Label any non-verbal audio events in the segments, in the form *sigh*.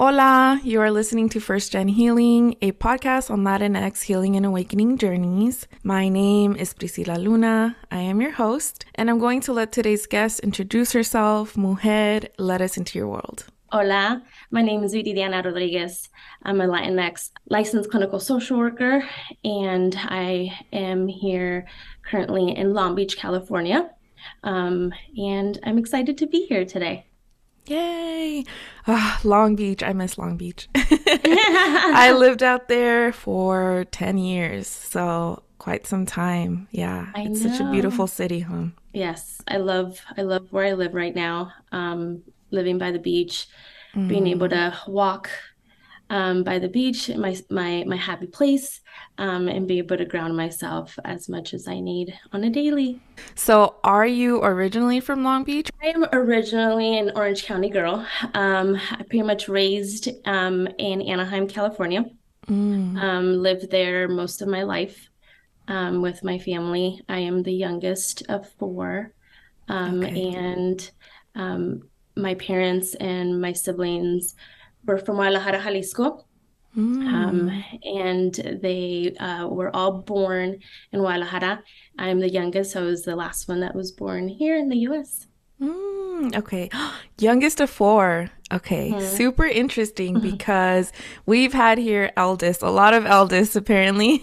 Hola, you are listening to First Gen Healing, a podcast on Latinx healing and awakening journeys. My name is Priscila Luna. I am your host, and I'm going to let today's guest introduce herself. Mujer, let us into your world. Hola, my name is Viridiana Rodriguez. I'm a Latinx licensed clinical social worker, and I am here currently in Long Beach, California. Um, and I'm excited to be here today. Yay! Oh, Long Beach. I miss Long Beach. *laughs* *laughs* I lived out there for 10 years, so quite some time. Yeah. I it's such a beautiful city, huh? Yes, I love I love where I live right now. Um, living by the beach, being able to walk um, by the beach, my my my happy place, um, and be able to ground myself as much as I need on a daily. So, are you originally from Long Beach? I am originally an Orange County girl. Um, I pretty much raised um, in Anaheim, California. Mm, Um, lived there most of my life um, with my family. I am the youngest of four, um, okay. and um, my parents and my siblings were from Guadalajara, Jalisco. Um, Mm, and they uh, were all born in Guadalajara. I'm the youngest, so I was the last one that was born here in the US. mm, okay. Youngest of four. Okay. Mhm. Super interesting because we've had here eldest, a lot of eldest apparently,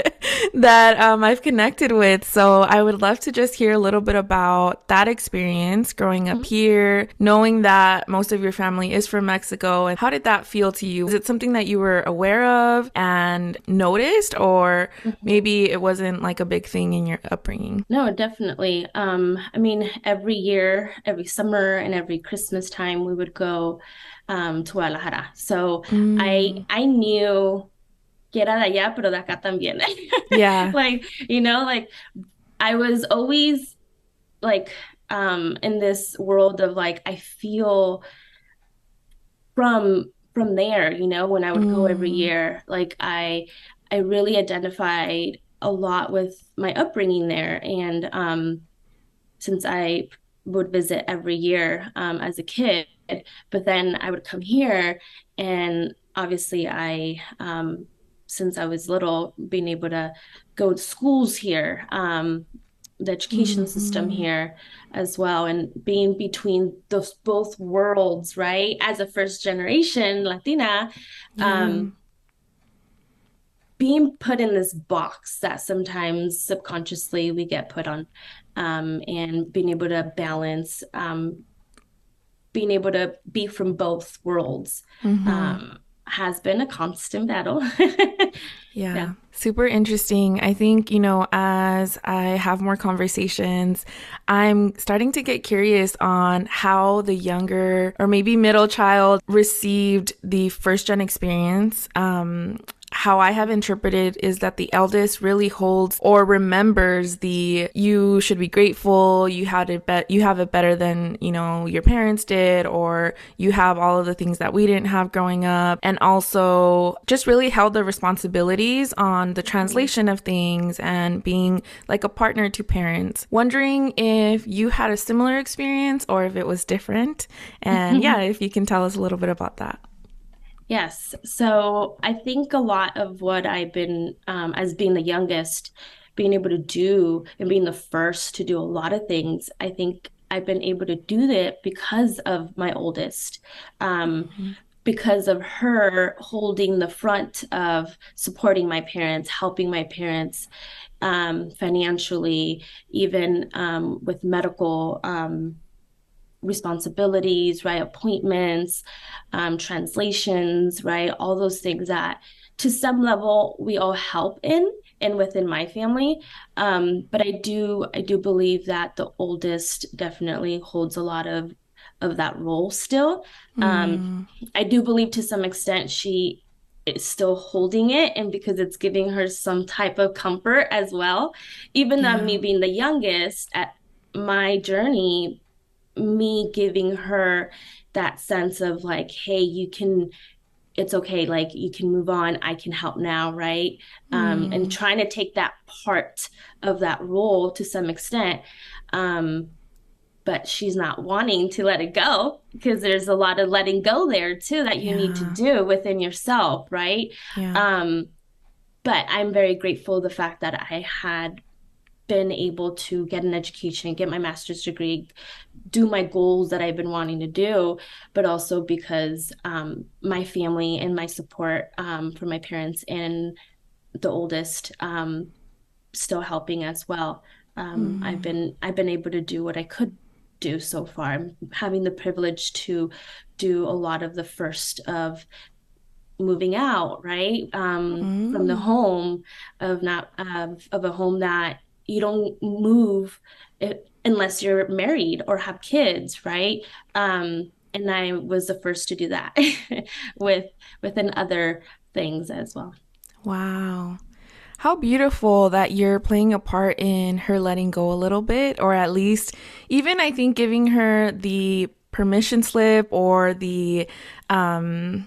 *laughs* that um, I've connected with. So I would love to just hear a little bit about that experience growing up here, knowing that most of your family is from Mexico. And how did that feel to you? Is it something that you were aware of and noticed, or maybe it wasn't like a big thing in your upbringing? No, definitely. Um, I mean, every year, every summer and every Christmas time, we would go um, to Guadalajara. So I Mm, I knew que era de allá, pero de acá también. yeah. *laughs* Like, you know, like I was always like um in this world of like I feel from from there, you know, when I would go every Mm, year, like I I really identified a lot with my upbringing there and um since I would visit every year um, as a kid. But then I would come here, and obviously, I, um, since I was little, being able to go to schools here, um, the education system mhm. here as well, and being between those both worlds, right? As a first generation Latina, um, being put in this box that sometimes subconsciously we get put on um, and being able to balance um, being able to be from both worlds hmm um, has been a constant battle *laughs* yeah Yeah. Super interesting. I think, you know, as I have more conversations, I'm starting to get curious on how the younger or maybe middle child received the first gen experience. Um, how I have interpreted is that the eldest really holds or remembers the you should be grateful, you had it bet you have it better than, you know, your parents did or you have all of the things that we didn't have growing up and also just really held the responsibilities on the translation of things and being like a partner to parents. Wondering if you had a similar experience or if it was different. And *laughs* yeah, if you can tell us a little bit about that. Yes so i think a lot of what i've been um, as being the youngest being able to do and being the first to do a lot of things i think i've been able to do that because of my oldest um, Mhm. because of her holding the front of supporting my parents, helping my parents um, financially, even um, with medical um, responsibilities, right? Appointments, um, translations, right? All those things that to some level we all help in and within my family. Um, but I do I do believe that the oldest definitely holds a lot of of that role still. Um, Mm, I do believe to some extent she is still holding it and because it's giving her some type of comfort as well. Even though me being the youngest at my journey, me giving her that sense of like, hey, you can, it's okay, like you can move on, I can help now, right? Um, and Mm, trying to take that part of that role to some extent. Um, but she's not wanting to let it go because there's a lot of letting go there too that you yeah. need to do within yourself, right? Yeah. Um, but I'm very grateful the fact that I had been able to get an education, get my master's degree, do my goals that I've been wanting to do, but also because um, my family and my support um, from my parents and the oldest um, still helping as well. Mm. I've been I've been able to do what I could do so far. I'm having the privilege to do a lot of the first of moving out right um, mm. from the mm. home of not of, of a home that you don't move unless you're married or have kids, right? Um, and I was the first to do that *laughs* with within other things as well. Wow. How beautiful that you're playing a part in her letting go a little bit, or at least even I think giving her the permission slip or the um,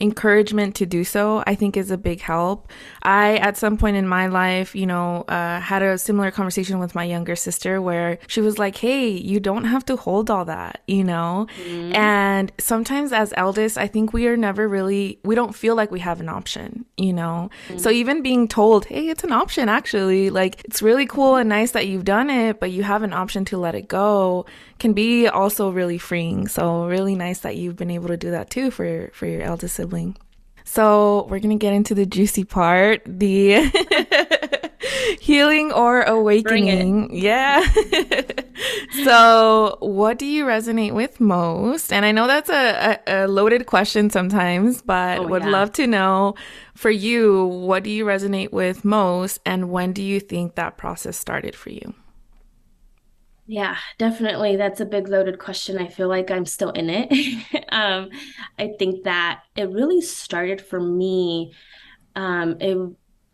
encouragement to do so, I think is a big help. I, at some point in my life, you know, uh, had a similar conversation with my younger sister where she was like, Hey, you don't have to hold all that, you know? Mm-hmm. And sometimes as eldest, I think we are never really, we don't feel like we have an option, you know? Mm-hmm. So even being told, Hey, it's an option actually, like it's really cool and nice that you've done it, but you have an option to let it go can be also really freeing. So really nice that you've been able to do that too for, for your eldest sibling. So we're going to get into the juicy part the *laughs* healing or awakening. Yeah. *laughs* so, what do you resonate with most? And I know that's a, a, a loaded question sometimes, but oh, would yeah. love to know for you, what do you resonate with most? And when do you think that process started for you? Yeah, definitely. That's a big loaded question. I feel like I'm still in it. *laughs* um, I think that it really started for me. Um, it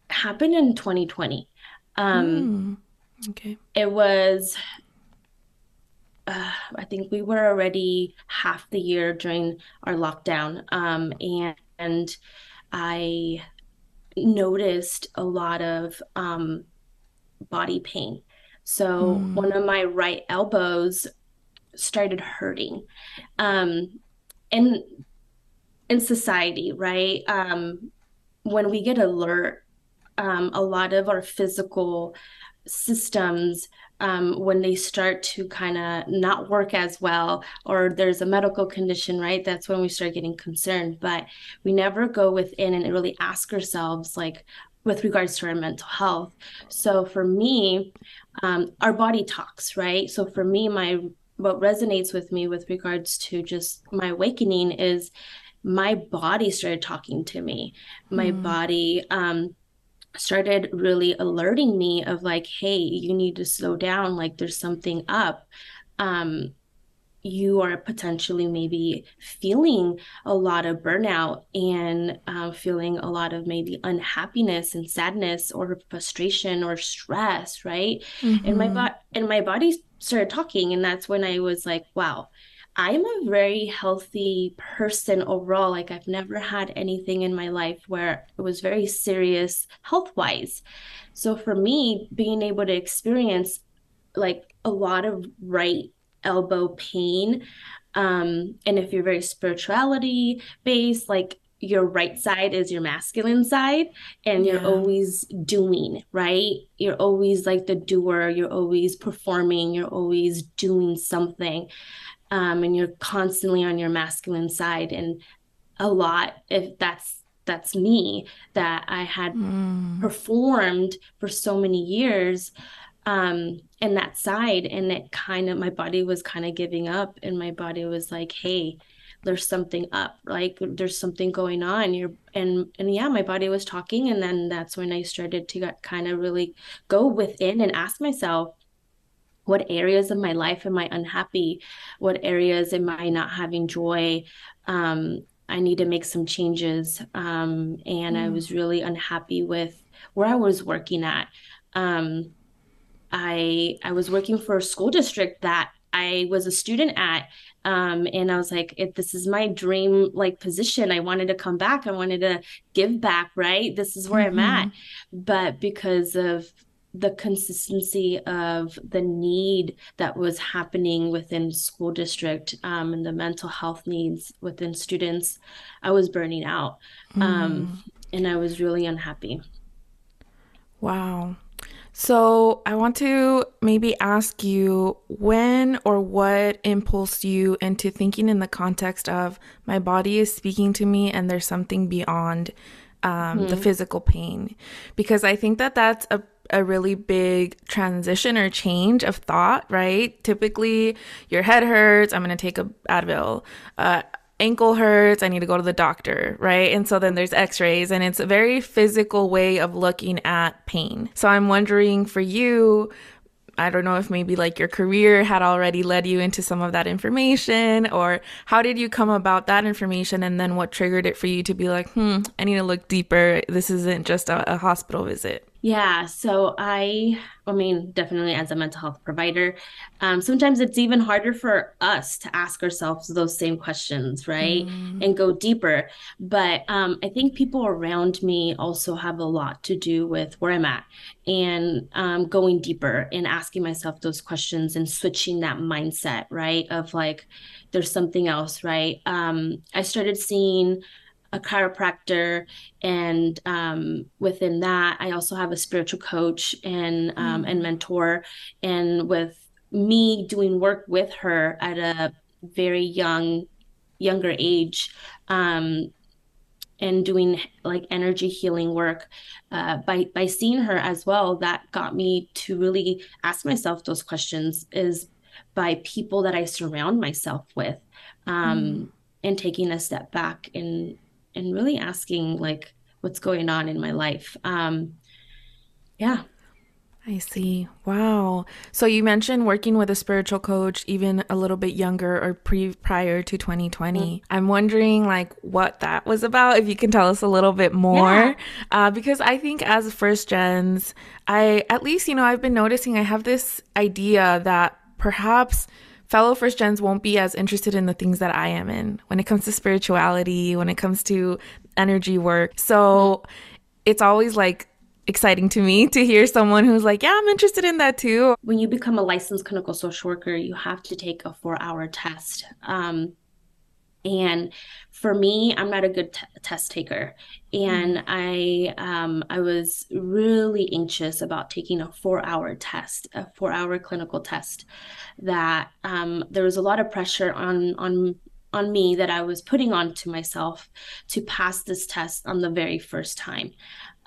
happened in 2020. Um, mm, okay. It was, uh, I think we were already half the year during our lockdown. Um, and, and I noticed a lot of um, body pain so mm. one of my right elbows started hurting. Um, and in society, right? Um, when we get alert, um, a lot of our physical systems um, when they start to kind of not work as well or there's a medical condition right that's when we start getting concerned but we never go within and really ask ourselves like with regards to our mental health so for me um, our body talks, right? So for me, my what resonates with me with regards to just my awakening is my body started talking to me. My mm. body um, started really alerting me of like, hey, you need to slow down. Like there's something up. Um, you are potentially maybe feeling a lot of burnout and uh, feeling a lot of maybe unhappiness and sadness or frustration or stress right mm-hmm. and my body and my body started talking and that's when i was like wow i'm a very healthy person overall like i've never had anything in my life where it was very serious health wise so for me being able to experience like a lot of right elbow pain. Um, and if you're very spirituality based, like your right side is your masculine side and yeah. you're always doing right you're always like the doer you're always performing you're always doing something um, and you're constantly on your masculine side and a lot if that's that's me that i had mm. performed for so many years um and that side and it kind of my body was kind of giving up and my body was like hey there's something up like there's something going on. You're and and yeah my body was talking and then that's when i started to kind of really go within and ask myself what areas of my life am i unhappy? What areas am i not having joy? Um, i need to make some changes. Um, and mm. i was really unhappy with where i was working at. Um, I I was working for a school district that I was a student at. Um, and I was like, if this is my dream like position, I wanted to come back. I wanted to give back, right? This is where mm-hmm. I'm at. But because of the consistency of the need that was happening within school district um, and the mental health needs within students, I was burning out. Mm. Um, and I was really unhappy. Wow. So I want to maybe ask you when or what impulsed you into thinking in the context of my body is speaking to me and there's something beyond um, mm-hmm. the physical pain? Because I think that that's a a really big transition or change of thought, right? Typically, your head hurts, I'm going to take a Advil. Uh, ankle hurts, I need to go to the doctor, right? And so then there's x rays, and it's a very physical way of looking at pain. So I'm wondering for you, I don't know if maybe like your career had already led you into some of that information, or how did you come about that information? And then what triggered it for you to be like, hmm, I need to look deeper. This isn't just a, a hospital visit. Yeah, so I, I mean, definitely as a mental health provider, um, sometimes it's even harder for us to ask ourselves those same questions, right? Mm. And go deeper. But um, I think people around me also have a lot to do with where I'm at and um, going deeper and asking myself those questions and switching that mindset, right? Of like, there's something else, right? Um, I started seeing a chiropractor and um, within that i also have a spiritual coach and um, mm. and mentor and with me doing work with her at a very young younger age um, and doing like energy healing work uh, by by seeing her as well that got me to really ask myself those questions is by people that i surround myself with um, mm. and taking a step back and and really asking like what's going on in my life. Um, yeah. I see. Wow. So you mentioned working with a spiritual coach even a little bit younger or pre prior to 2020. Mm-hmm. I'm wondering like what that was about if you can tell us a little bit more yeah. uh, because I think as first gens, I at least you know I've been noticing I have this idea that perhaps fellow first gens won't be as interested in the things that I am in when it comes to spirituality, when it comes to energy work. So it's always like exciting to me *laughs* to hear someone who's like, Yeah, I'm interested in that too. When you become a licensed clinical social worker, you have to take a four hour test. Um, and for me i'm not a good t- test taker. And mm. i um, i was really anxious about taking a four hour test a four hour clinical test that um, there was a lot of pressure on on on me that i was putting onto myself to pass this test on the very first time.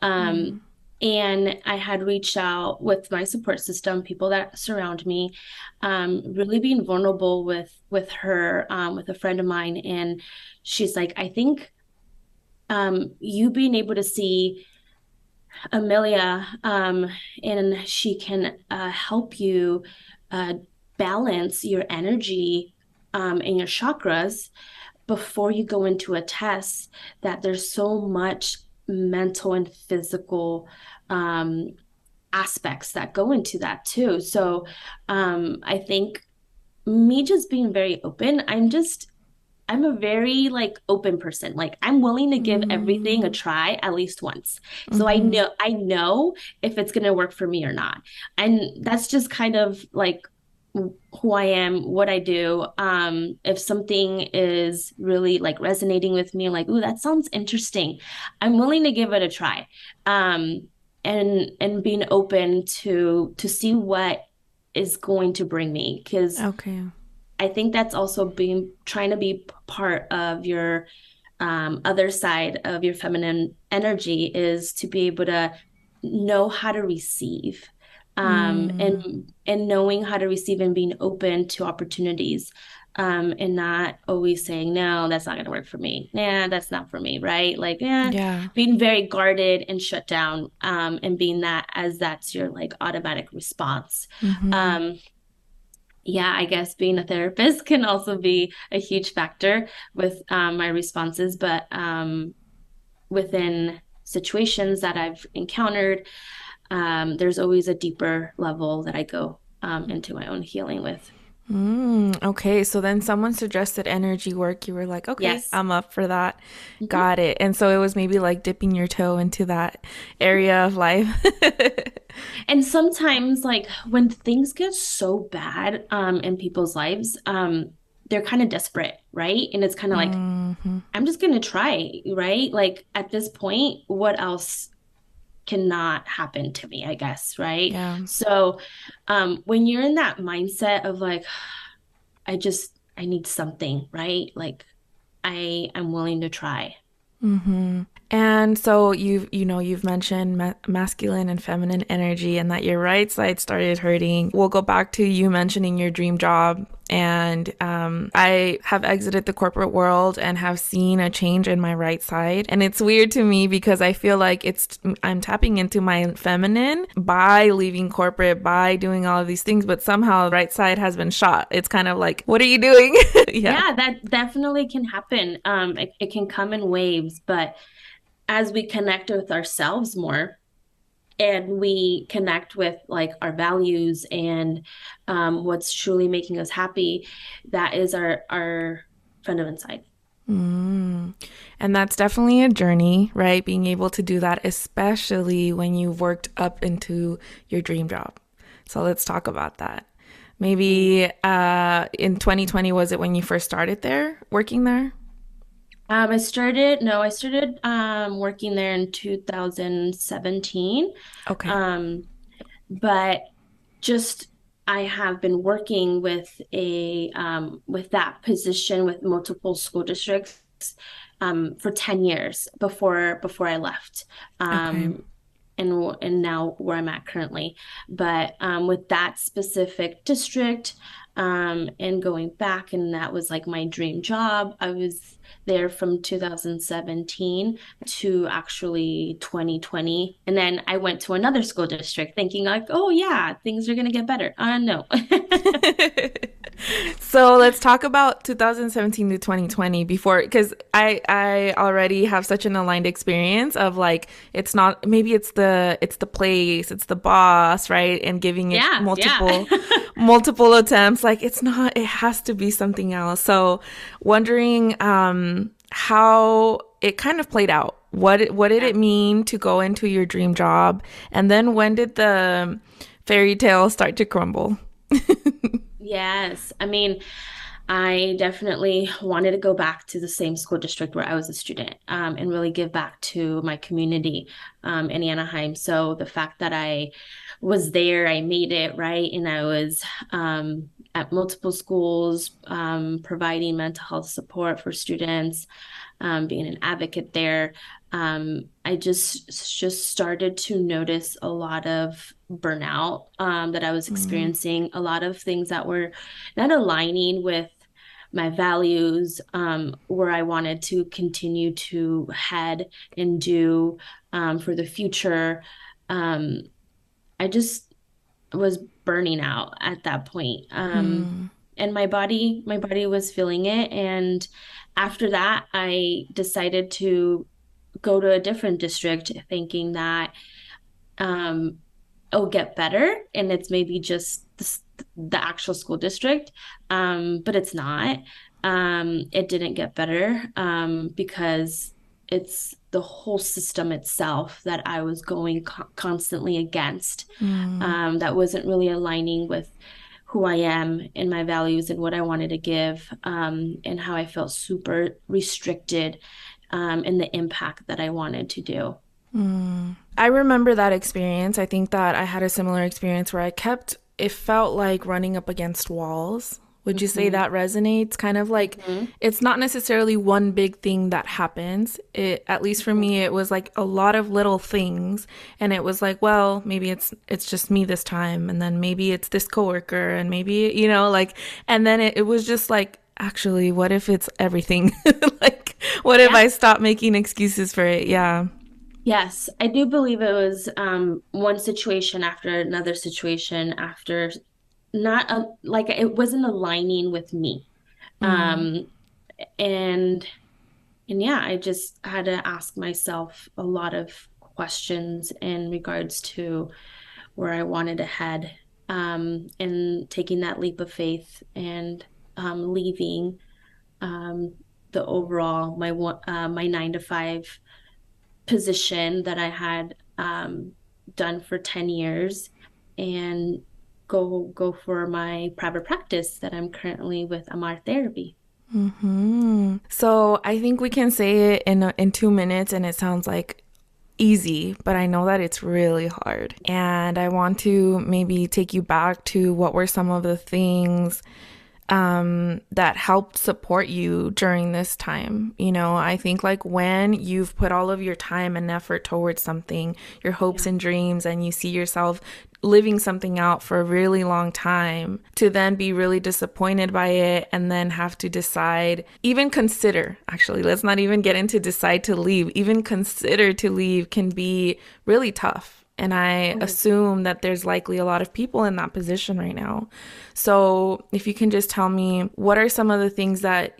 Um, mm and i had reached out with my support system people that surround me um, really being vulnerable with with her um, with a friend of mine. And she's like i think um, you being able to see amelia um, and she can uh, help you uh, balance your energy um, and your chakras before you go into a test that there's so much mental and physical um, aspects that go into that too. So um, I think me just being very open, I'm just I'm a very like open person. Like I'm willing to give mm-hmm. everything a try at least once. So mm-hmm. I know I know if it's going to work for me or not. And that's just kind of like who I am, what I do. Um, if something is really like resonating with me, like, ooh, that sounds interesting, I'm willing to give it a try. Um, and and being open to to see what is going to bring me. Cause okay. I think that's also being trying to be part of your um, other side of your feminine energy is to be able to know how to receive um, mm. and and knowing how to receive and being open to opportunities. Um, and not always saying no that's not going to work for me. Nah that's not for me right? Like eh, yeah. being very guarded and shut down um, and being that as that's your like automatic response. Mm-hmm. um, yeah, I guess being a therapist *laughs* can also be a huge factor with um, my responses, but um, within situations that I've encountered, um, there's always a deeper level that I go um, into my own healing with. Mm, okay, so then someone suggested energy work. You were like, okay, Yes. I'm up for that. Mhm. Got it. And so it was maybe like dipping your toe into that area of life. *laughs* And sometimes, like when things get so bad um, in people's lives, um, they're kind of desperate, right? And it's kind of like, hmm I'm just gonna try, right? Like at this point, what else cannot happen to me, I guess, right? Yeah. So, um, when you're in that mindset of like, *sighs* I just I need something, right? Like I am willing to try. hmm And so you've, you know, you've mentioned ma masculine and feminine energy and that your right side started hurting. We'll go back to you mentioning your dream job. And um, I have exited the corporate world and have seen a change in my right side. And it's weird to me because I feel like it's, I'm tapping into my feminine by leaving corporate, by doing all of these things, but somehow right side has been shot. It's kind of like, what are you doing? *laughs* yeah. Yeah, that definitely can happen. Um, it, it can come in waves, but as we connect with ourselves more and we connect with like our values and um, what's truly making us happy, that is our our feminine side. Mm. And that's definitely a journey, right? Being able to do that, especially when you've worked up into your dream job. So let's talk about that. Maybe uh, in 2020, was it when you first started there, working there? Um, I started, no, I started um, working there in 2017. Okay. Um, but just I have been working with a um, with that position with multiple school districts um, for 10 years before before I left. Okay. Um, and and now where I'm at currently. But um, with that specific district, um, and going back, and that was like my dream job. I was there from 2017 to actually 2020, and then I went to another school district, thinking like, oh yeah, things are gonna get better. Uh, no. *laughs* *laughs* So let's talk about 2017 to 2020 before because I I already have such an aligned experience of like it's not maybe it's the it's the place it's the boss right? And giving it Yeah, yeah. multiple *laughs* multiple attempts. Like it's not it has to be something else. So wondering um how it kind of played out. What what did Yeah. it mean to go into your dream job? And then when did the fairy tale start to crumble *laughs* Yes. I mean, I definitely wanted to go back to the same school district where I was a student, um, and really give back to my community, um, in Anaheim. So the fact that I was there, I made it, right? And I was, um, at multiple schools, um, providing mental health support for students, um, being an advocate there. Um, I just just started to notice a lot of burnout, um, that I was Mm, experiencing, a lot of things that were not aligning with my values, um, where I wanted to continue to head and do um, for the future. Um, I just was burning out at that point. Um, mm, and my body, my body was feeling it. And after that, I decided to go to a different district, thinking that um, it'll get better and it's maybe just the, the actual school district um, but it's not um, it didn't get better um, because it's the whole system itself that I was going co- constantly against mm. um, that wasn't really aligning with who I am and my values and what I wanted to give um, and how I felt super restricted um, in the impact that I wanted to do. Mm. I remember that experience. I think that I had a similar experience where I kept, it felt like running up against walls. Would you say hmm that resonates? Kind of like hmm it's not necessarily one big thing that happens. It, at least for me, it was like a lot of little things. And it was like, well, maybe it's it's just me this time, and then maybe it's this coworker, and maybe, you know, like, and then it, it was just like, actually, what if it's everything? *laughs* Like, what if I stop making excuses for it? Yeah. Yes, I do believe it was um, one situation after another situation after not a, like it wasn't aligning with me. Mm. Um, and and yeah, I just had to ask myself a lot of questions in regards to where I wanted to head. um, and taking that leap of faith and um, leaving um, the overall my uh, my nine to five position that I had um, done for ten years and go go for my private practice that I'm currently with Amar Therapy. Mm-hmm. So I think we can say it in in two minutes, and it sounds like easy, but I know that it's really hard. And I want to maybe take you back to what were some of the things um, that helped support you during this time. You know, I think like when you've put all of your time and effort towards something, your hopes yeah. and dreams, and you see yourself living something out for a really long time to then be really disappointed by it and then have to decide, even consider, actually, let's not even get into decide to leave, even consider to leave can be really tough. And I mm-hmm. assume that there's likely a lot of people in that position right now. So, if you can just tell me what are some of the things that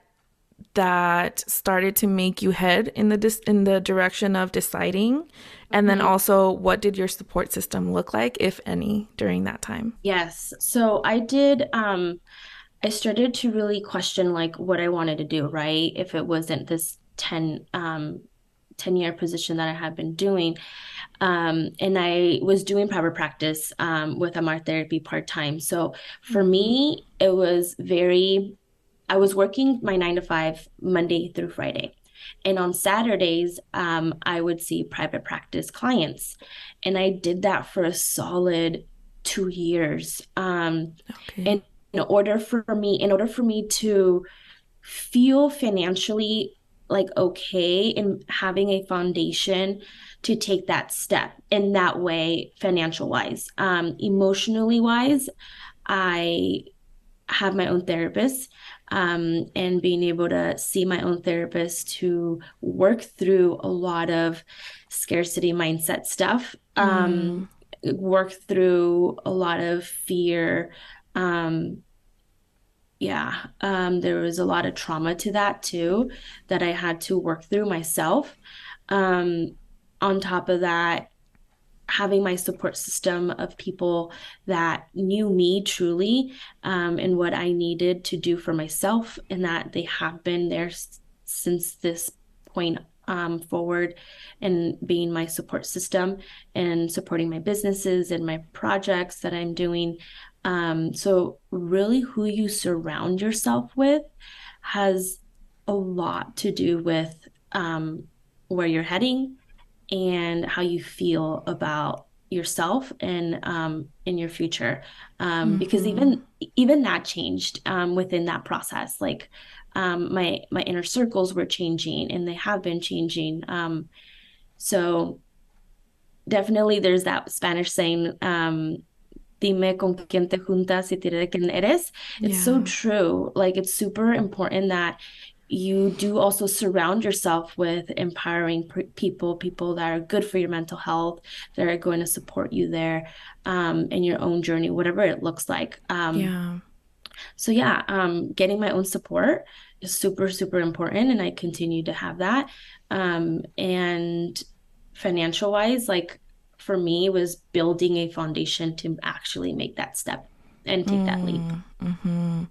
that started to make you head in the dis- in the direction of deciding and then mm-hmm. also what did your support system look like if any during that time yes so i did um i started to really question like what i wanted to do right if it wasn't this 10 um 10 year position that i had been doing um, and I was doing private practice um, with Amar therapy part time. So for me, it was very I was working my nine to five Monday through Friday. And on Saturdays, um, I would see private practice clients. And I did that for a solid two years. Um, okay. And in order for me, in order for me to feel financially like okay in having a foundation to take that step in that way, financial wise, um, emotionally wise, I have my own therapist um, and being able to see my own therapist to work through a lot of scarcity mindset stuff, um, mm. work through a lot of fear. Um, yeah, um, there was a lot of trauma to that too that I had to work through myself. Um, on top of that, having my support system of people that knew me truly um, and what I needed to do for myself, and that they have been there s- since this point um, forward and being my support system and supporting my businesses and my projects that I'm doing. Um, so, really, who you surround yourself with has a lot to do with um, where you're heading and how you feel about yourself and um, in your future. Um, mm-hmm. because even even that changed um, within that process. Like um, my my inner circles were changing and they have been changing. Um, so definitely there's that spanish saying um, dime con quién te juntas y te diré quién eres it's yeah. so true like it's super important that you do also surround yourself with empowering people, people that are good for your mental health, that are going to support you there um, in your own journey, whatever it looks like. Um, yeah. So, yeah, um, getting my own support is super, super important. And I continue to have that. Um, and financial wise, like for me, was building a foundation to actually make that step and take mm, that leap. Mm, mm-hmm.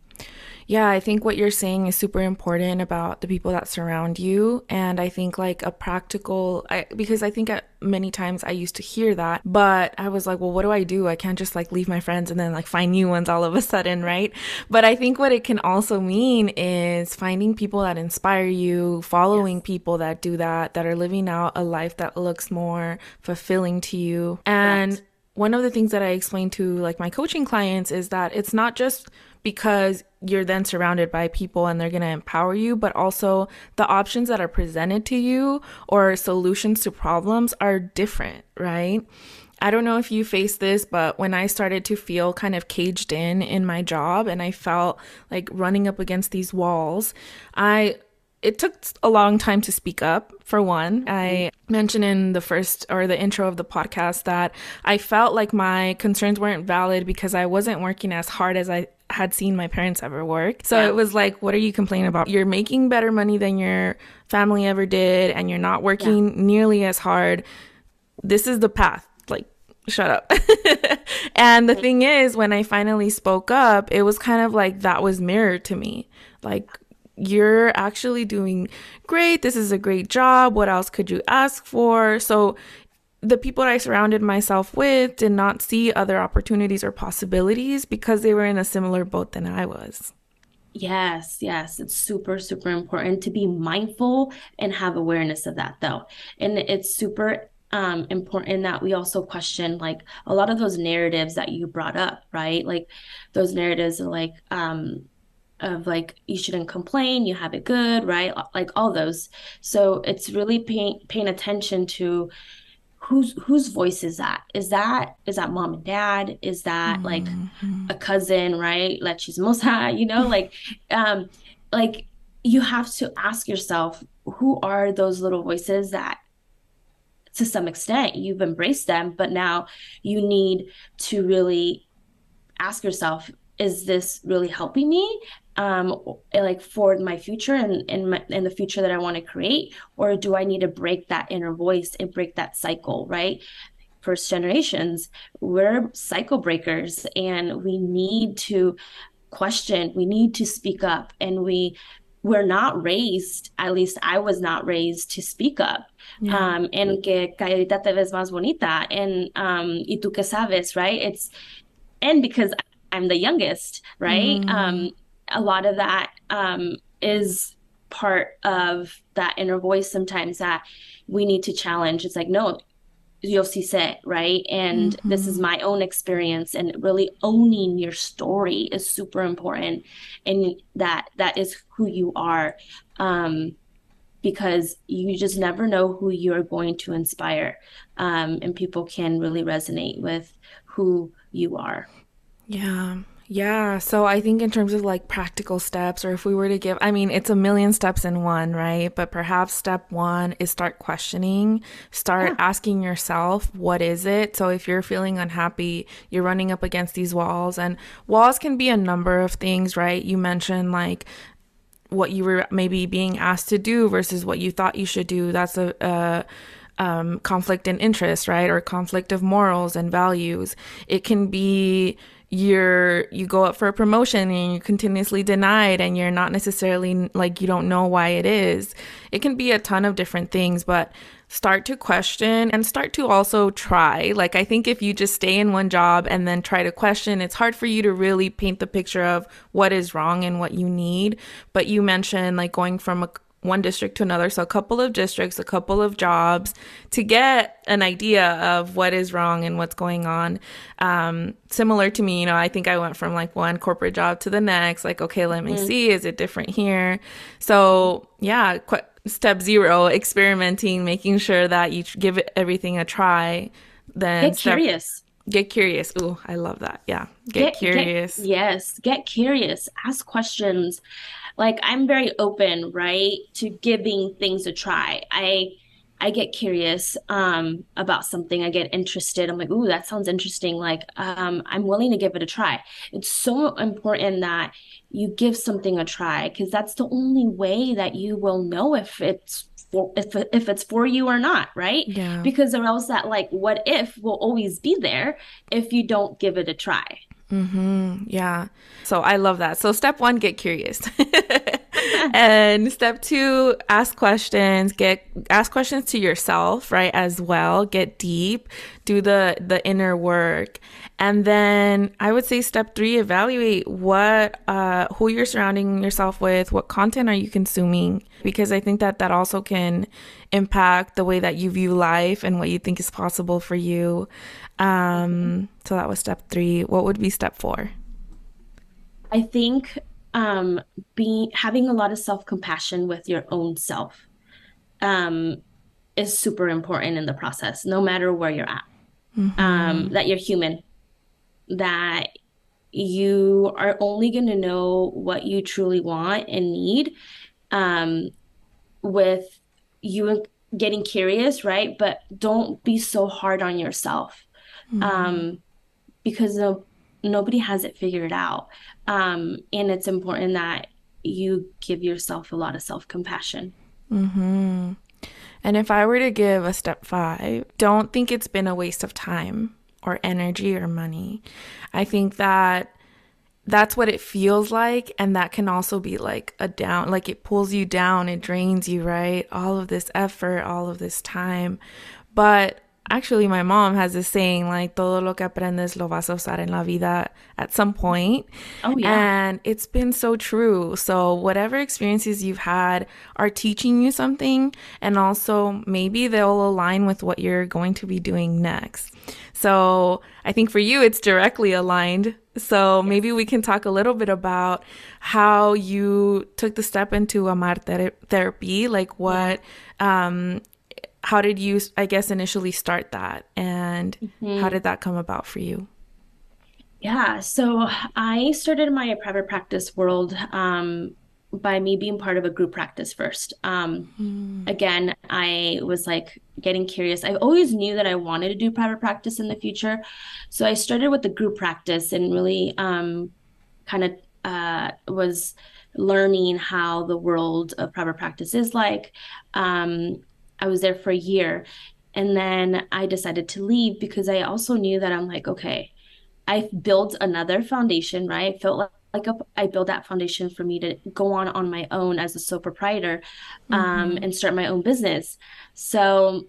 Yeah, I think what you're saying is super important about the people that surround you. And I think like a practical, I, because I think at many times I used to hear that, but I was like, well, what do I do? I can't just like leave my friends and then like find new ones all of a sudden, right? But I think what it can also mean is finding people that inspire you, following yes. people that do that, that are living out a life that looks more fulfilling to you. And Correct. one of the things that I explain to like my coaching clients is that it's not just because you're then surrounded by people and they're going to empower you, but also the options that are presented to you or solutions to problems are different, right? I don't know if you face this, but when I started to feel kind of caged in in my job and I felt like running up against these walls, I it took a long time to speak up for one i mm-hmm. mentioned in the first or the intro of the podcast that i felt like my concerns weren't valid because i wasn't working as hard as i had seen my parents ever work. So yeah. it was like, what are you complaining about? You're making better money than your family ever did, and you're not working yeah. nearly as hard. This is the path. Like, shut up. *laughs* and the thing is, when I finally spoke up, it was kind of like that was mirrored to me. Like, you're actually doing great. This is a great job. What else could you ask for? So, the people that I surrounded myself with did not see other opportunities or possibilities because they were in a similar boat than I was. Yes, yes, it's super, super important to be mindful and have awareness of that, though. And it's super um, important that we also question like a lot of those narratives that you brought up, right? Like those narratives are like um, of like you shouldn't complain, you have it good, right? Like all those. So it's really paying paying attention to whose whose voice is that? Is that is that mom and dad? Is that mm-hmm. like a cousin, right? Like she's mosa, you know, *laughs* like um like you have to ask yourself who are those little voices that to some extent you've embraced them but now you need to really ask yourself is this really helping me um like for my future and in my the future that I want to create or do I need to break that inner voice and break that cycle right first generations we're cycle breakers and we need to question we need to speak up and we we're not raised at least i was not raised to speak up yeah. um, and que calladita te ves más bonita and um, y tú que sabes right it's and because i'm the youngest right mm. um, a lot of that um, is part of that inner voice sometimes that we need to challenge it's like no yo sí sé, right? And mm-hmm. this is mm-hmm. my own experience and really owning your story is super important and that that is who you are. Um, because you just never know who you're going to inspire. Um, and people can really resonate with who you are. Yeah. Yeah. So I think in terms of like practical steps, or if we were to give, I mean, it's a million steps in one, right? But perhaps step one is start questioning, start yeah. asking yourself, what is it? So if you're feeling unhappy, you're running up against these walls, and walls can be a number of things, right? You mentioned like, what you were maybe being asked to do versus what you thought you should do. That's a, a um, conflict in interest, right? Or conflict of morals and values. It can be you're you go up for a promotion and you're continuously denied and you're not necessarily like you don't know why it is. It can be a ton of different things but start to question and start to also try. Like i think if you just stay in one job and then try to question it's hard for you to really paint the picture of what is wrong and what you need. But you mentioned like going from a one district to another. So a couple of districts, a couple of jobs to get an idea of what is wrong and what's going on. Um, similar to me, you know, I think I went from like one corporate job to the next, like, okay, let me mm-hmm. see, is it different here? So yeah, qu- step zero, experimenting, making sure that you give everything a try. Then get step- curious. Get curious. Ooh, I love that. Yeah. Get, get curious. Get, yes. Get curious. Ask questions like I'm very open, right, to giving things a try. I I get curious um, about something. I get interested. I'm like, ooh, that sounds interesting. Like, um, I'm willing to give it a try. It's so important that you give something a try because that's the only way that you will know if it's for if if it's for you or not, right? Yeah. Because or else that like what if will always be there if you don't give it a try. Mm-hmm. Yeah. So I love that. So step one, get curious. *laughs* *laughs* and step two, ask questions. Get ask questions to yourself, right? As well. Get deep. Do the the inner work. And then I would say step three, evaluate what uh who you're surrounding yourself with, what content are you consuming? Because I think that that also can impact the way that you view life and what you think is possible for you. Um, so that was step three. What would be step four? I think um, being having a lot of self compassion with your own self um, is super important in the process, no matter where you're at. Mm-hmm. Um, that you're human, that you are only going to know what you truly want and need um, with you getting curious, right? But don't be so hard on yourself mm-hmm. um, because no, nobody has it figured out. Um, and it's important that you give yourself a lot of self compassion. Mm-hmm. And if I were to give a step five, don't think it's been a waste of time or energy or money. I think that that's what it feels like and that can also be like a down like it pulls you down it drains you right all of this effort all of this time but actually my mom has this saying like todo lo que aprendes lo vas a usar en la vida at some point. Oh yeah. And it's been so true. So whatever experiences you've had are teaching you something and also maybe they'll align with what you're going to be doing next. So I think for you it's directly aligned. So maybe we can talk a little bit about how you took the step into Amar ther- therapy, like what um how did you i guess initially start that? And mm-hmm. how did that come about for you? Yeah so i started my private practice world um, by me being part of a group practice first. Um, mm. again i was like getting curious. I always knew that i wanted to do private practice in the future. So i started with the group practice and really um, kind of uh, was learning how the world of private practice is like. Um, I was there for a year. And then I decided to leave because I also knew that I'm like, okay, I built another foundation, right? I felt like like a, I built that foundation for me to go on on my own as a sole proprietor um, mm-hmm. and start my own business. So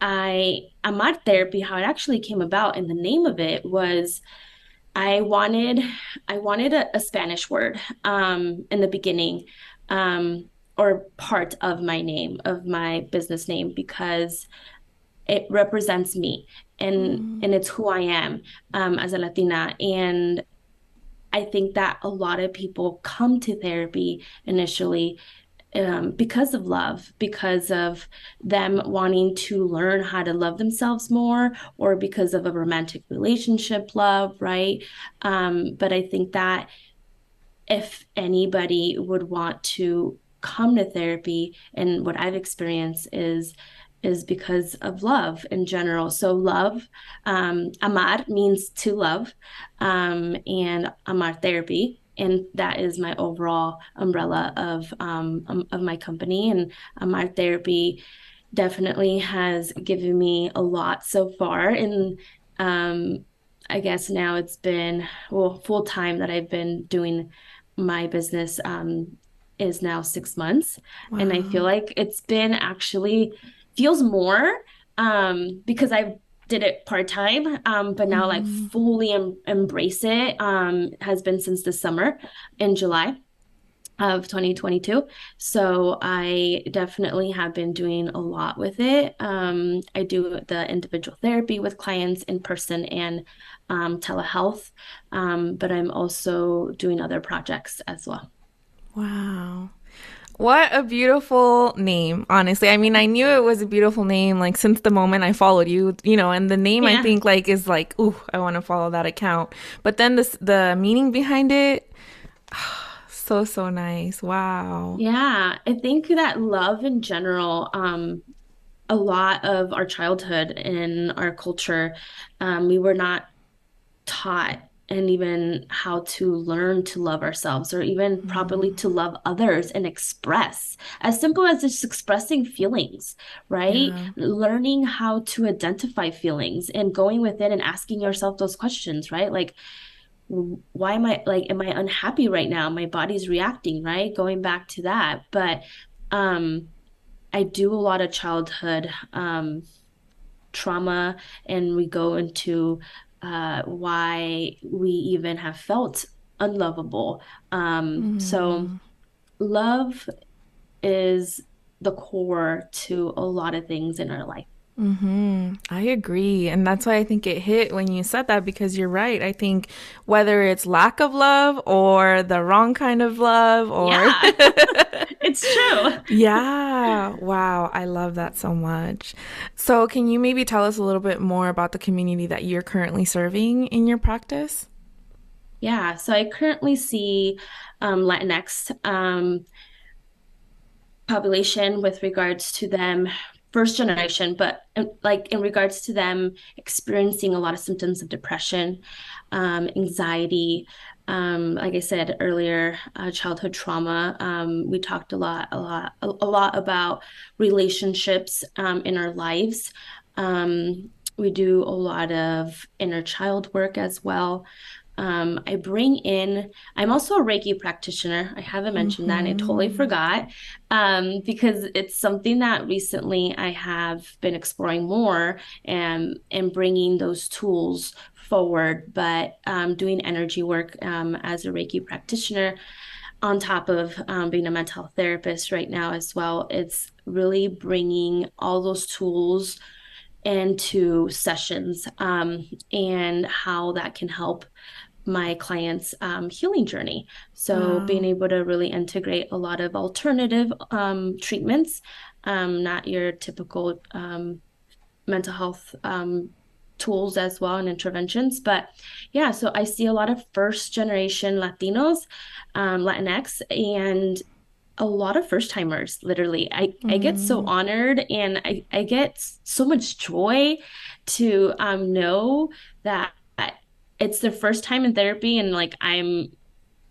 I Amar therapy, how it actually came about, and the name of it was I wanted I wanted a, a Spanish word um, in the beginning. Um, or part of my name, of my business name, because it represents me and mm. and it's who I am um, as a Latina. And I think that a lot of people come to therapy initially um, because of love, because of them wanting to learn how to love themselves more, or because of a romantic relationship love, right? Um, but I think that if anybody would want to come to therapy and what I've experienced is is because of love in general. So love, um, amar means to love, um, and amar therapy, and that is my overall umbrella of um, um, of my company. And amar therapy definitely has given me a lot so far. And um, I guess now it's been well full time that I've been doing my business um, is now six months. Wow. And I feel like it's been actually feels more um, because I did it part time, um, but now mm-hmm. like fully em- embrace it um, has been since the summer in July of 2022. So I definitely have been doing a lot with it. Um, I do the individual therapy with clients in person and um, telehealth, um, but I'm also doing other projects as well. Wow. What a beautiful name, honestly. I mean, I knew it was a beautiful name like since the moment I followed you, you know, and the name yeah. I think like is like, ooh, I want to follow that account. But then this the meaning behind it *sighs* so so nice. Wow. Yeah, I think that love in general um a lot of our childhood in our culture um we were not taught and even how to learn to love ourselves or even mm-hmm. properly to love others and express. As simple as just expressing feelings right? Yeah. learning how to identify feelings and going within and asking yourself those questions right? Like why am i like am i unhappy right now? My body's reacting right? Going back to that. But um i do a lot of childhood um trauma and we go into uh, why we even have felt unlovable. Um, mm-hmm. So, love is the core to a lot of things in our life. Mm-hmm. I agree. And that's why I think it hit when you said that because you're right. I think whether it's lack of love or the wrong kind of love or. Yeah. *laughs* it's true. yeah. Wow. I love that so much. So, can you maybe tell us a little bit more about the community that you're currently serving in your practice? Yeah. So, I currently see um, Latinx. Um, population with regards to them first generation, but uh, like in regards to them experiencing a lot of symptoms of depression, um, anxiety, um, like I said earlier, uh, childhood trauma. Um, we talked a lot, a lot, a, a lot about relationships um, in our lives. Um, we do a lot of inner child work as well. Um, I bring in, I'm also a Reiki practitioner. I haven't mentioned mm-hmm. that. I totally forgot um, because it's something that recently I have been exploring more and, and bringing those tools forward. But um, doing energy work um, as a Reiki practitioner, on top of um, being a mental health therapist right now as well, it's really bringing all those tools into sessions um, and how that can help my clients' um, healing journey. So, wow. being able to really integrate a lot of alternative um, treatments, um, not your typical um, mental health um, tools as well and interventions. But yeah, so I see a lot of first generation Latinos, um, Latinx, and a lot of first timers literally i mm. i get so mm. honored and i i get so much joy to um know that it's their first time in therapy and like i'm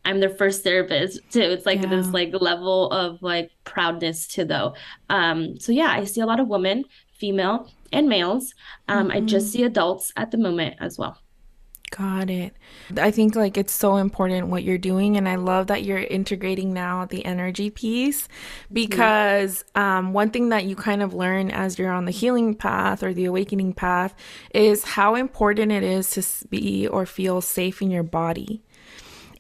i'm their first therapist too it's like yeah. this like level of like proudness to though um so yeah i see a lot of women female and males um mm-hmm. i just mm-hmm. see adults at the moment as well Got it. I think like it's so important what you're doing and I love that you're integrating now the energy piece because um, one thing that you kind of learn as you're on the healing path or the awakening path is how important it is to be or feel safe in your body.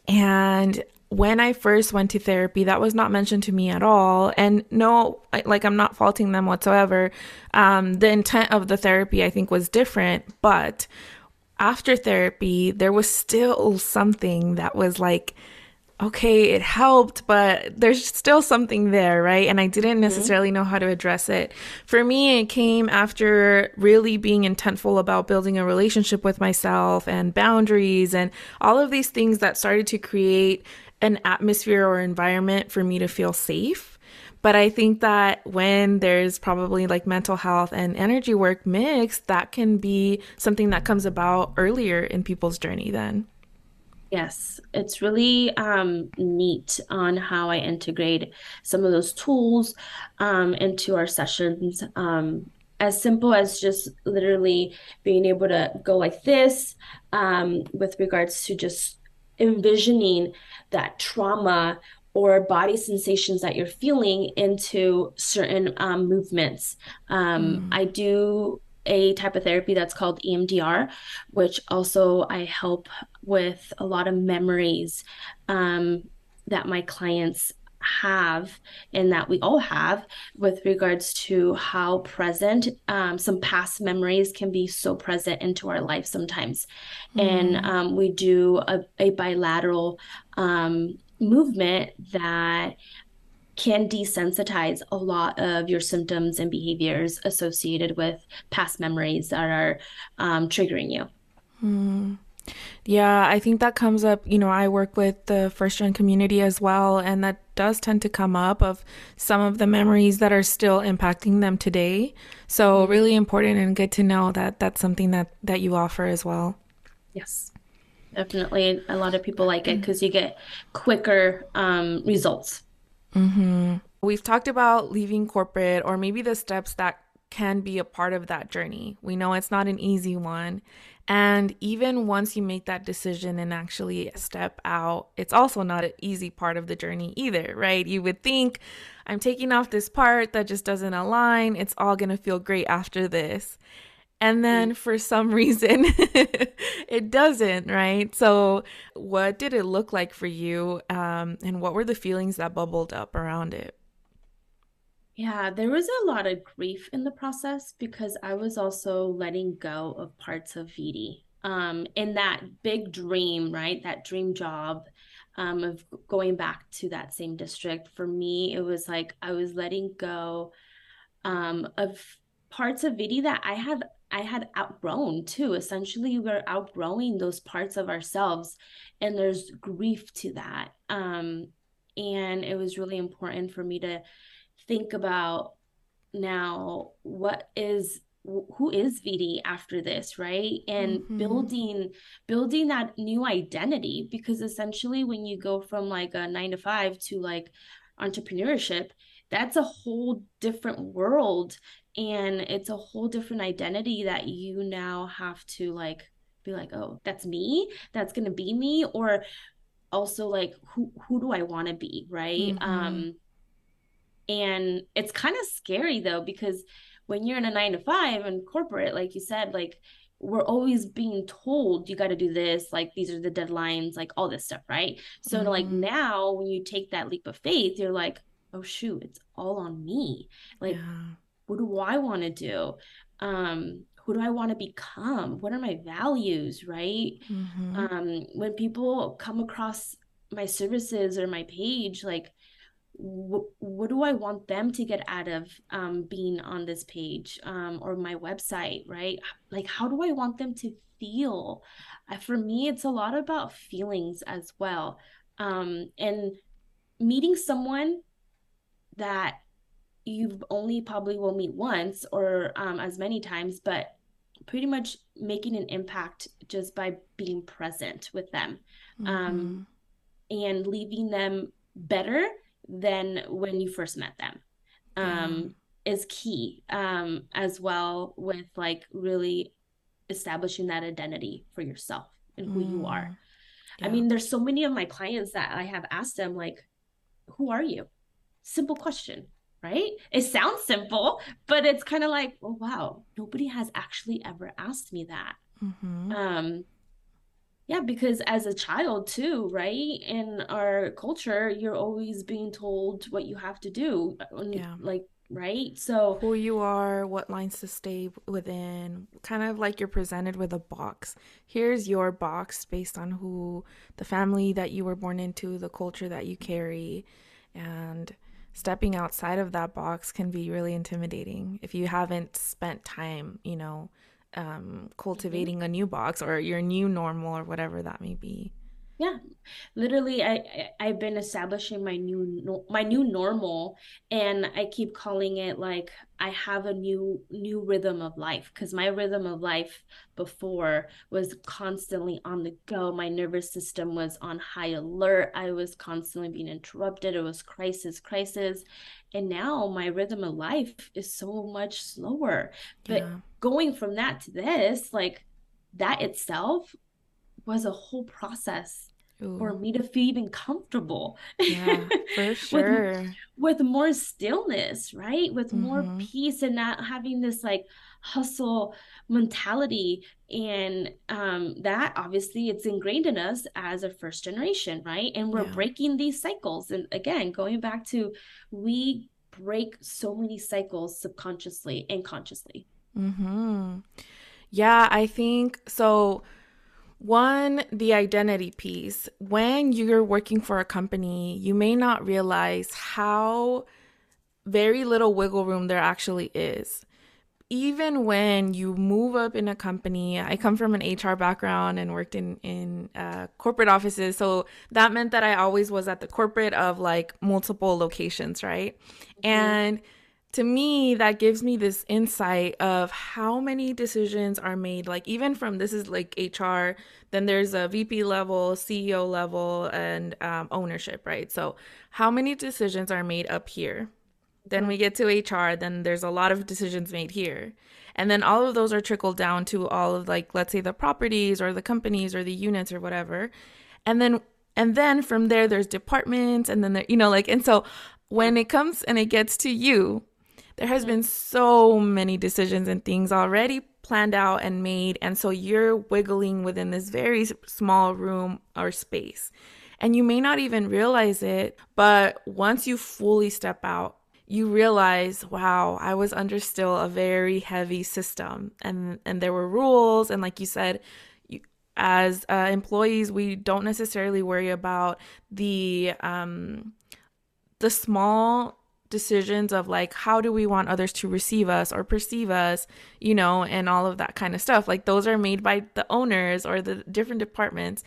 And when I first went to therapy, that was not mentioned to me at all. And no, like I'm not faulting them whatsoever. Um, the intent of the therapy, I think, was different, but after therapy, there was still something that was like, okay, it helped, but there's still something there, right? And I didn't mm-hmm. necessarily know how to address it. For me, it came after really being intentful about building a relationship with myself and boundaries and all of these things that started to create an atmosphere or environment for me to feel safe. But I think that when there's probably like mental health and energy work mixed, that can be something that comes about earlier in people's journey then. Yes, it's really um, neat on how I integrate some of those tools um, into our sessions. Um, as simple as just literally being able to go like this um, with regards to just envisioning that trauma or body sensations that you're feeling into certain um, movements. Um, mm. I do a type of therapy that's called EMDR, which also I help with a lot of memories um, that my clients have and that we all have with regards to how present um, some past memories can be so present into our life sometimes. Mm. And um, we do a, a bilateral um, movement that can desensitize a lot of your symptoms and behaviors associated with past memories that are um, triggering you. Mm. Yeah, I think that comes up. You know, I work with the first gen community as well, and that does tend to come up of some of the memories that are still impacting them today. So, really important and good to know that that's something that that you offer as well. Yes definitely a lot of people like it because you get quicker um, results mm-hmm. we've talked about leaving corporate or maybe the steps that can be a part of that journey we know it's not an easy one and even once you make that decision and actually step out, it's also not an easy part of the journey either, right? You would think, I'm taking off this part that just doesn't align. It's all going to feel great after this. And then mm. for some *laughs* reason, it doesn't, right? So, what did it look like for you? Um, and what were the feelings that bubbled up around it? Yeah, there was a lot of grief in the process because I was also letting go of parts of VD. Um, in that big dream, right? That dream job um, of going back to that same district. For me, it was like I was letting go um, of parts of VD that I had I had outgrown too. Essentially, we're outgrowing those parts of ourselves, and there's grief to that. Um, and it was really important for me to think about now what is who is VD after this, right? And mm-hmm. building building that new identity because essentially when you go from like a 9 to 5 to like entrepreneurship, that's a whole different world and it's a whole different identity that you now have to like be like oh that's me that's going to be me or also like who who do i want to be right mm-hmm. um and it's kind of scary though because when you're in a 9 to 5 and corporate like you said like we're always being told you got to do this like these are the deadlines like all this stuff right so mm-hmm. like now when you take that leap of faith you're like oh shoot it's all on me like yeah. what do i want to do um who do i want to become what are my values right mm-hmm. um when people come across my services or my page like what do I want them to get out of um, being on this page um, or my website, right? Like, how do I want them to feel? Uh, for me, it's a lot about feelings as well. Um, and meeting someone that you only probably will meet once or um, as many times, but pretty much making an impact just by being present with them um, mm-hmm. and leaving them better than when you first met them um, is key um, as well with like really establishing that identity for yourself and who mm. you are. Yeah. I mean, there's so many of my clients that I have asked them, like, who are you? Simple question, right? It sounds simple, but it's kind of like, oh, wow, nobody has actually ever asked me that. Mm-hmm. Um, yeah, because as a child too, right? In our culture, you're always being told what you have to do. Uh, yeah. Like, right? So who you are, what lines to stay within, kind of like you're presented with a box. Here's your box based on who the family that you were born into, the culture that you carry, and stepping outside of that box can be really intimidating if you haven't spent time, you know, um, cultivating mm-hmm. a new box or your new normal or whatever that may be. Yeah. Literally i i've been establishing my new my new normal and i keep calling it like i have a new new rhythm of life because my rhythm of life before was constantly on the go. My nervous system was on high alert. I was constantly being interrupted. It was crisis crisis and now my rhythm of life is so much slower but yeah. going from that to this like that itself was a whole process Ooh. for me to feel even comfortable. Yeah, for *laughs* sure. with, with, more stillness, right? With mm-hmm. more peace and not having this like hustle mentality. And um, that obviously it's ingrained in us as a first generation, right? And we're yeah. breaking these cycles. And again, going back to we break so many cycles subconsciously and consciously. Mm-hmm. Yeah, I think so one, the identity piece. When you're working for a company, you may not realize how very little wiggle room there actually is. Even when you move up in a company, I come from an HR background and worked in in uh, corporate offices, so that meant that I always was at the corporate of like multiple locations, right? Mm-hmm. And to me that gives me this insight of how many decisions are made like even from this is like hr then there's a vp level ceo level and um, ownership right so how many decisions are made up here then we get to hr then there's a lot of decisions made here. And then all of those are trickled down to all of like let's say the properties or the companies or the units or whatever. And then and then from there there's departments and then there you know like and so when it comes and it gets to you there has been so many decisions and things already planned out and made. And so you're wiggling within this very small room or space. And you may not even realize it but once you fully step out you realize wow i was under still a very heavy system. And and there were rules. And like you said you, as uh, employees we don't necessarily worry about the um the small decisions of like how do we want others to receive us or perceive us you know and all of that kind of stuff. Like those are made by the owners or the different departments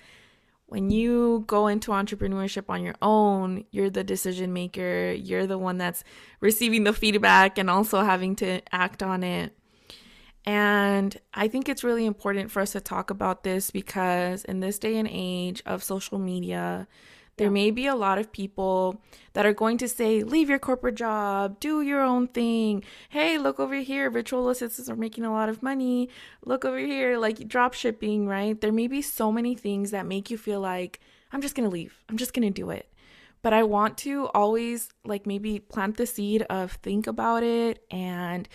when you go into entrepreneurship on your own you're the decision maker. You're the one that's receiving the feedback and also having to act on it. And I think it's really important for us to talk about this because in this day and age of social media, There yeah. may be a lot of people that are going to say, leave your corporate job, do your own thing. Hey, look over here. Virtual assistants are making a lot of money. Look over here, like drop shipping, right? There may be so many things that make you feel like, I'm just going to leave. I'm just going to do it. But I want to always, like, maybe plant the seed of think about it and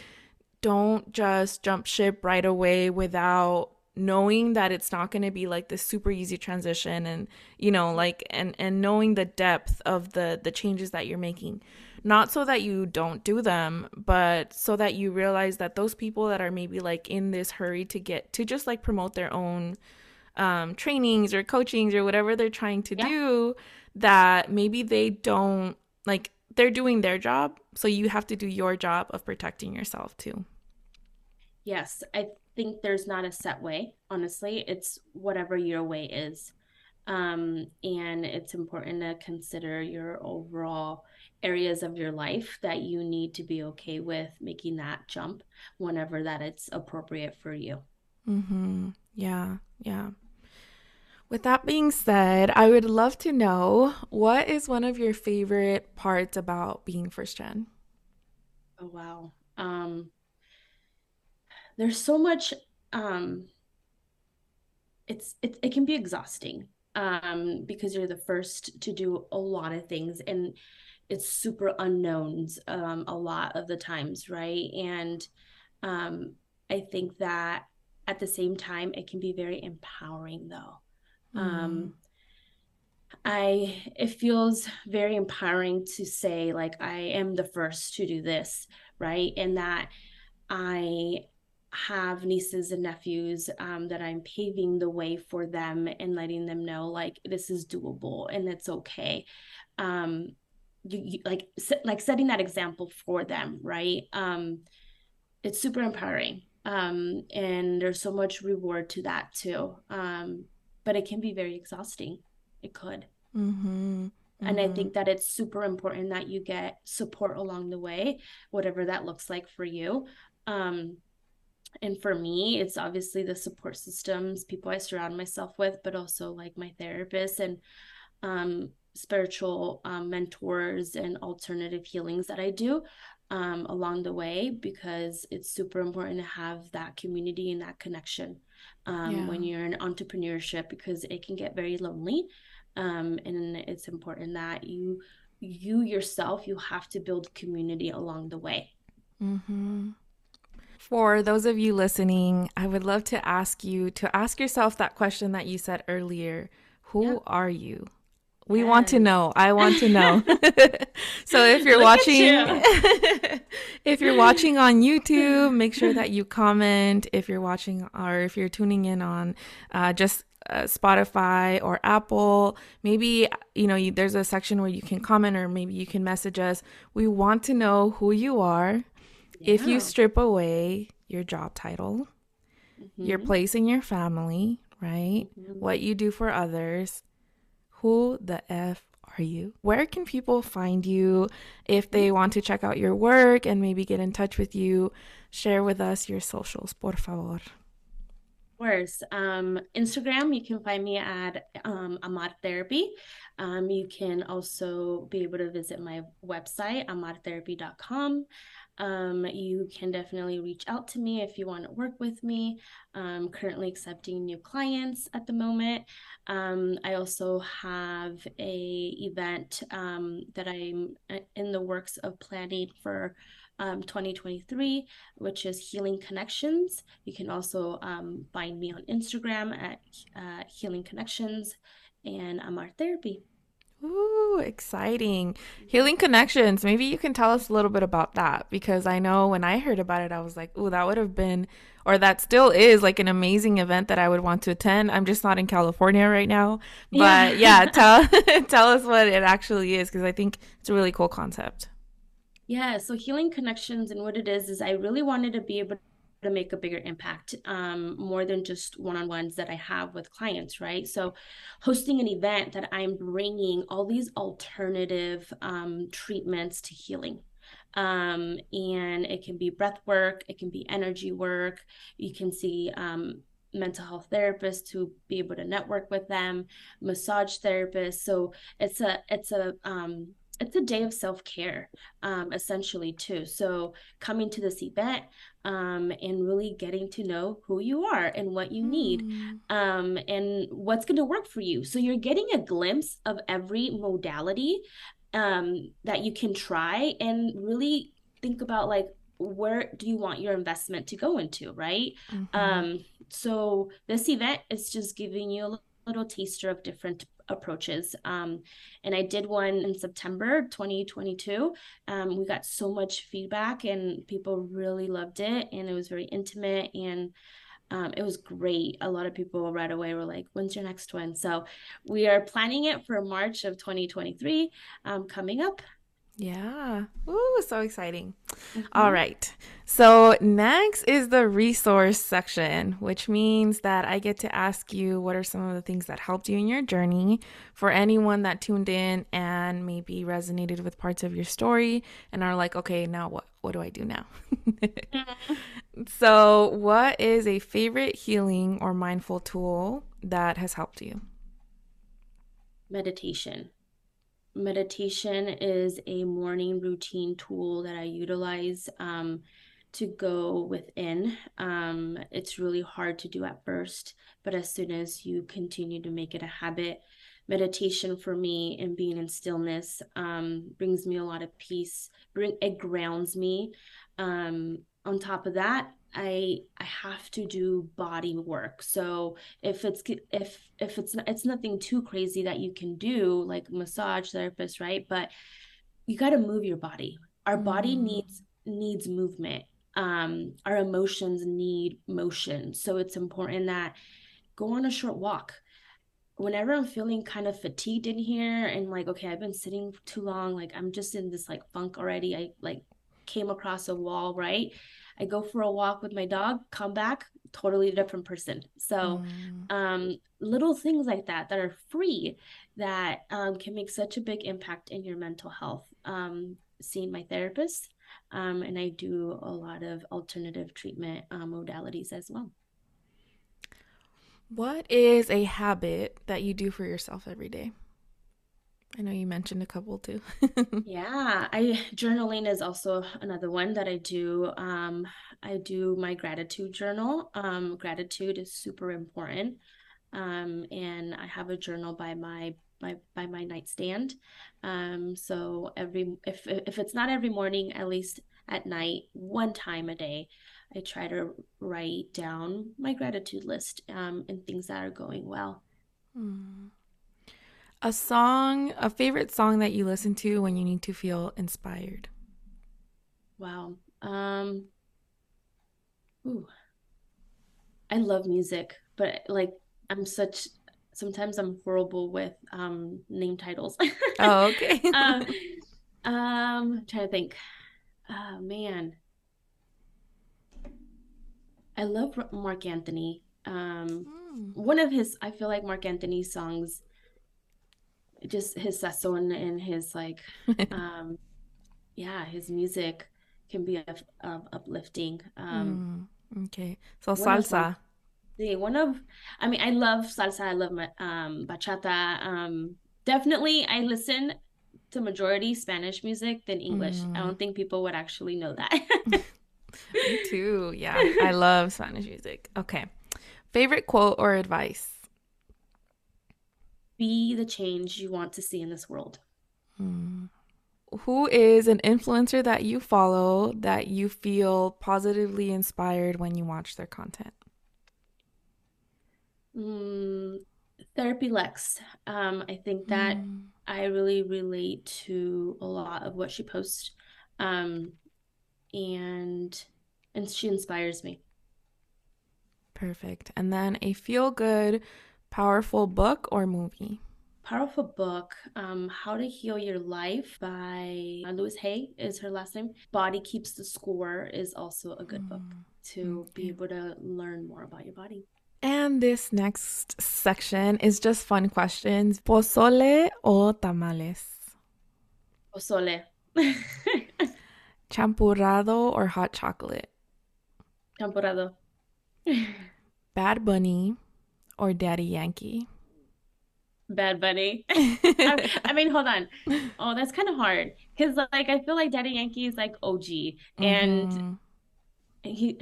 don't just jump ship right away without knowing that it's not going to be like this super easy transition and you know like and and knowing the depth of the the changes that you're making not so that you don't do them but so that you realize that those people that are maybe like in this hurry to get to just like promote their own um, trainings or coachings or whatever they're trying to yeah. do that maybe they don't like they're doing their job so you have to do your job of protecting yourself too yes i think there's not a set way, honestly. It's whatever your way is. Um, and it's important to consider your overall areas of your life that you need to be okay with making that jump whenever that it's appropriate for you. Mm-hmm. Yeah, yeah. With that being said, I would love to know what is one of your favorite parts about being first gen? Oh wow. Um there's so much um it's it, it can be exhausting um because you're the first to do a lot of things and it's super unknowns um a lot of the times right and um i think that at the same time it can be very empowering though mm. um I it feels very empowering to say like I am the first to do this, right? And that I have nieces and nephews um, that I'm paving the way for them and letting them know like this is doable and it's okay. Um, you, you like like setting that example for them, right? Um, it's super empowering, um, and there's so much reward to that too. Um, but it can be very exhausting. It could. Mm-hmm. Mm-hmm. And I think that it's super important that you get support along the way, whatever that looks like for you. Um, and for me it's obviously the support systems people i surround myself with but also like my therapist and um, spiritual um, mentors and alternative healings that i do um, along the way because it's super important to have that community and that connection um, yeah. when you're in entrepreneurship because it can get very lonely um, and it's important that you you yourself you have to build community along the way mm-hmm. For those of you listening, I would love to ask you to ask yourself that question that you said earlier Who yeah. are you? We yes. want to know. I want to know. *laughs* *laughs* so if you're Look watching you. *laughs* if you're watching on YouTube, make sure that you comment. If you're watching or if you're tuning in on uh, just uh, Spotify or Apple, maybe you know you, there's a section where you can comment or maybe you can message us. We want to know who you are if you strip away your job title, mm-hmm. your place in your family, right? Mm-hmm. What you do for others, who the F are you? Where can people find you if they want to check out your work and maybe get in touch with you? Share with us your socials, por favor. Of course. Um, Instagram, you can find me at um, Amar Therapy. Um, you can also be able to visit my website, amartherapy.com. Um, you can definitely reach out to me if you want to work with me. I'm currently accepting new clients at the moment. Um, I also have a event um, that I'm uh, in the works of planning for um, 2023, which is Healing Connections. You can also um, find me on Instagram at uh, Healing Connections and Amar Therapy. Ooh, exciting. Healing Connections. Maybe you can tell us a little bit about that because I know when I heard about it, I was like, ooh, that would have been, or that still is like an amazing event that I would want to attend. I'm just not in California right now. But yeah, yeah *laughs* tell, *laughs* tell us what it actually is because I think it's a really cool concept. Yeah, so Healing Connections and what it is, is I really wanted to be able to make a bigger impact um, more than just one-on-ones that i have with clients right? So hosting an event that i'm bringing all these alternative um, treatments to healing. Um, and it can be breath work it can be energy work. You can see um, mental health therapists to be able to network with them, massage therapists. So it's a it's a um it's a day of self-care um, essentially too so coming to this event um, and really getting to know who you are and what you need mm. um, and what's going to work for you so you're getting a glimpse of every modality um, that you can try and really think about like where do you want your investment to go into right mm-hmm. um so this event is just giving you a little taster of different approaches um and i did one in september 2022 um we got so much feedback and people really loved it and it was very intimate and um, it was great. A lot of people right away were like, when's your next one? So we are planning it for March of 2023 um, coming up. Yeah. Ooh, so exciting. Mm-hmm. All right. So, next is the resource section, which means that I get to ask you what are some of the things that helped you in your journey for anyone that tuned in and maybe resonated with parts of your story and are like, okay, now what? What do I do now? mm-hmm. *laughs* So, what is a favorite healing or mindful tool that has helped you? Meditation meditation is a morning routine tool that I utilize um, to go within. Um, it's really hard to do at first, but as soon as you continue to make it a habit, meditation for me and being in stillness um, brings me a lot of peace. Bring it grounds me. Um, on top of that, I I have to do body work. So if it's if if it's it's nothing too crazy that you can do like massage therapist, right? But you got to move your body. Our body mm. needs needs movement. Um, our emotions need motion. So it's important that go on a short walk. Whenever I'm feeling kind of fatigued in here and like, okay, I've been sitting too long, like I'm just in this like funk already. I like came across a wall, right? I go for a walk with my dog, come back, totally different person. So, mm. um, little things like that that are free that um, can make such a big impact in your mental health. Um, seeing my therapist, um, and I do a lot of alternative treatment uh, modalities as well. What is a habit that you do for yourself every day? I know you mentioned a couple too. *laughs* yeah, I journaling is also another one that I do. Um, I do my gratitude journal. Um, gratitude is super important. Um, and I have a journal by my by by my nightstand. Um, so every if if it's not every morning, at least at night, one time a day, I try to write down my gratitude list um, and things that are going well. Mm. A song, a favorite song that you listen to when you need to feel inspired. Wow. Um ooh. I love music, but like I'm such sometimes I'm horrible with um name titles. *laughs* oh, okay. *laughs* um, um trying to think. Oh man. I love Marc Anthony. Um mm. one of his I feel like Marc Anthony's songs just his sazon and his like *laughs* um yeah his music can be of uplifting. Um mm, okay. So salsa. the one of i mean i love salsa i love my um bachata. Um definitely i listen to majority spanish music than english. Mm. i don't think people would actually know that. *laughs* Me too. Yeah *laughs* i love spanish music. Okay. Favorite quote or advice be the change you want to see in this world. Mm. Who is an influencer that you follow that you feel positively inspired when you watch their content? Mm, Therapy Lex. Um, I think that mm. I really relate to a lot of what she posts, um, and and she inspires me. Perfect. And then a feel good Powerful book or movie? Powerful book, um, How to Heal Your Life by Louise Hay is her last name. Body Keeps the Score is also a good mm. book to okay. be able to learn more about your body. And this next section is just fun questions. Pozole or tamales? Pozole. *laughs* Champurrado or hot chocolate? Champurrado. *laughs* Bad Bunny or Daddy Yankee? Bad Bunny. *laughs* I, I, mean, hold on. Oh, that's kind of hard because, like, I feel like Daddy Yankee is like OG, and mm-hmm. he.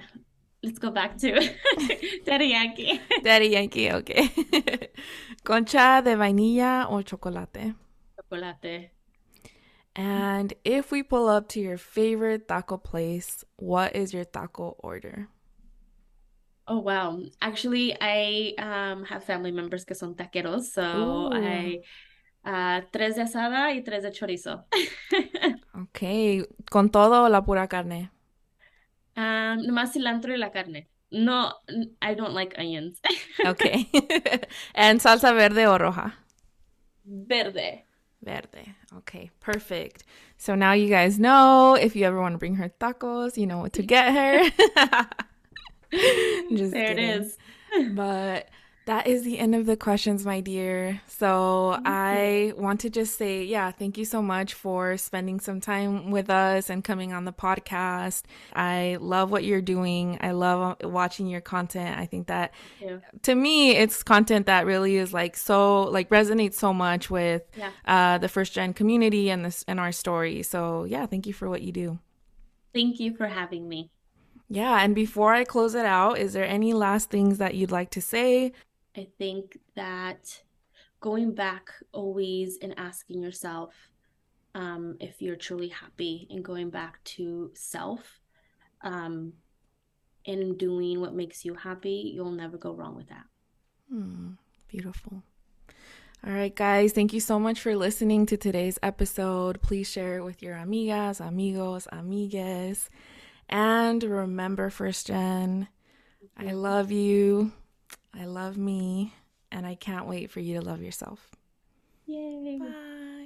Let's go back to *laughs* Daddy Yankee. *laughs* Daddy Yankee, okay. Concha de vainilla or chocolate? Chocolate. And if we pull up to your favorite taco place, what is your taco order? Oh wow. Actually, I um have family members que son taqueros, so Ooh. I uh, tres de asada y tres de chorizo. *laughs* ok, con todo o la pura carne? Um, nomás cilantro y la carne. No, I don't like onions. okay. *laughs* *laughs* and salsa verde o roja? Verde. Verde. Okay, perfect. So now you guys know if you ever want to bring her tacos, you know what to get her. *laughs* Just there kidding. it is. *laughs* but that is the end of the questions, my dear. So I want to just say, yeah, thank you so much for spending some time with us and coming on the podcast. I love what you're doing. I love watching your content. I think that to me, it's content that really is like so, like resonates so much with yeah. uh, the first gen community and this and our story. So yeah, thank you for what you do. Thank you for having me. Yeah, and before I close it out, is there any last things that you'd like to say? I think that going back always and asking yourself um, if you're truly happy and going back to self um, and doing what makes you happy, you'll never go wrong with that. Hmm, beautiful. All right, guys, thank you so much for listening to today's episode. Please share it with your amigas, amigos, amigues. And remember, First Gen, I love you. I love me. And I can't wait for you to love yourself. Yay. Bye.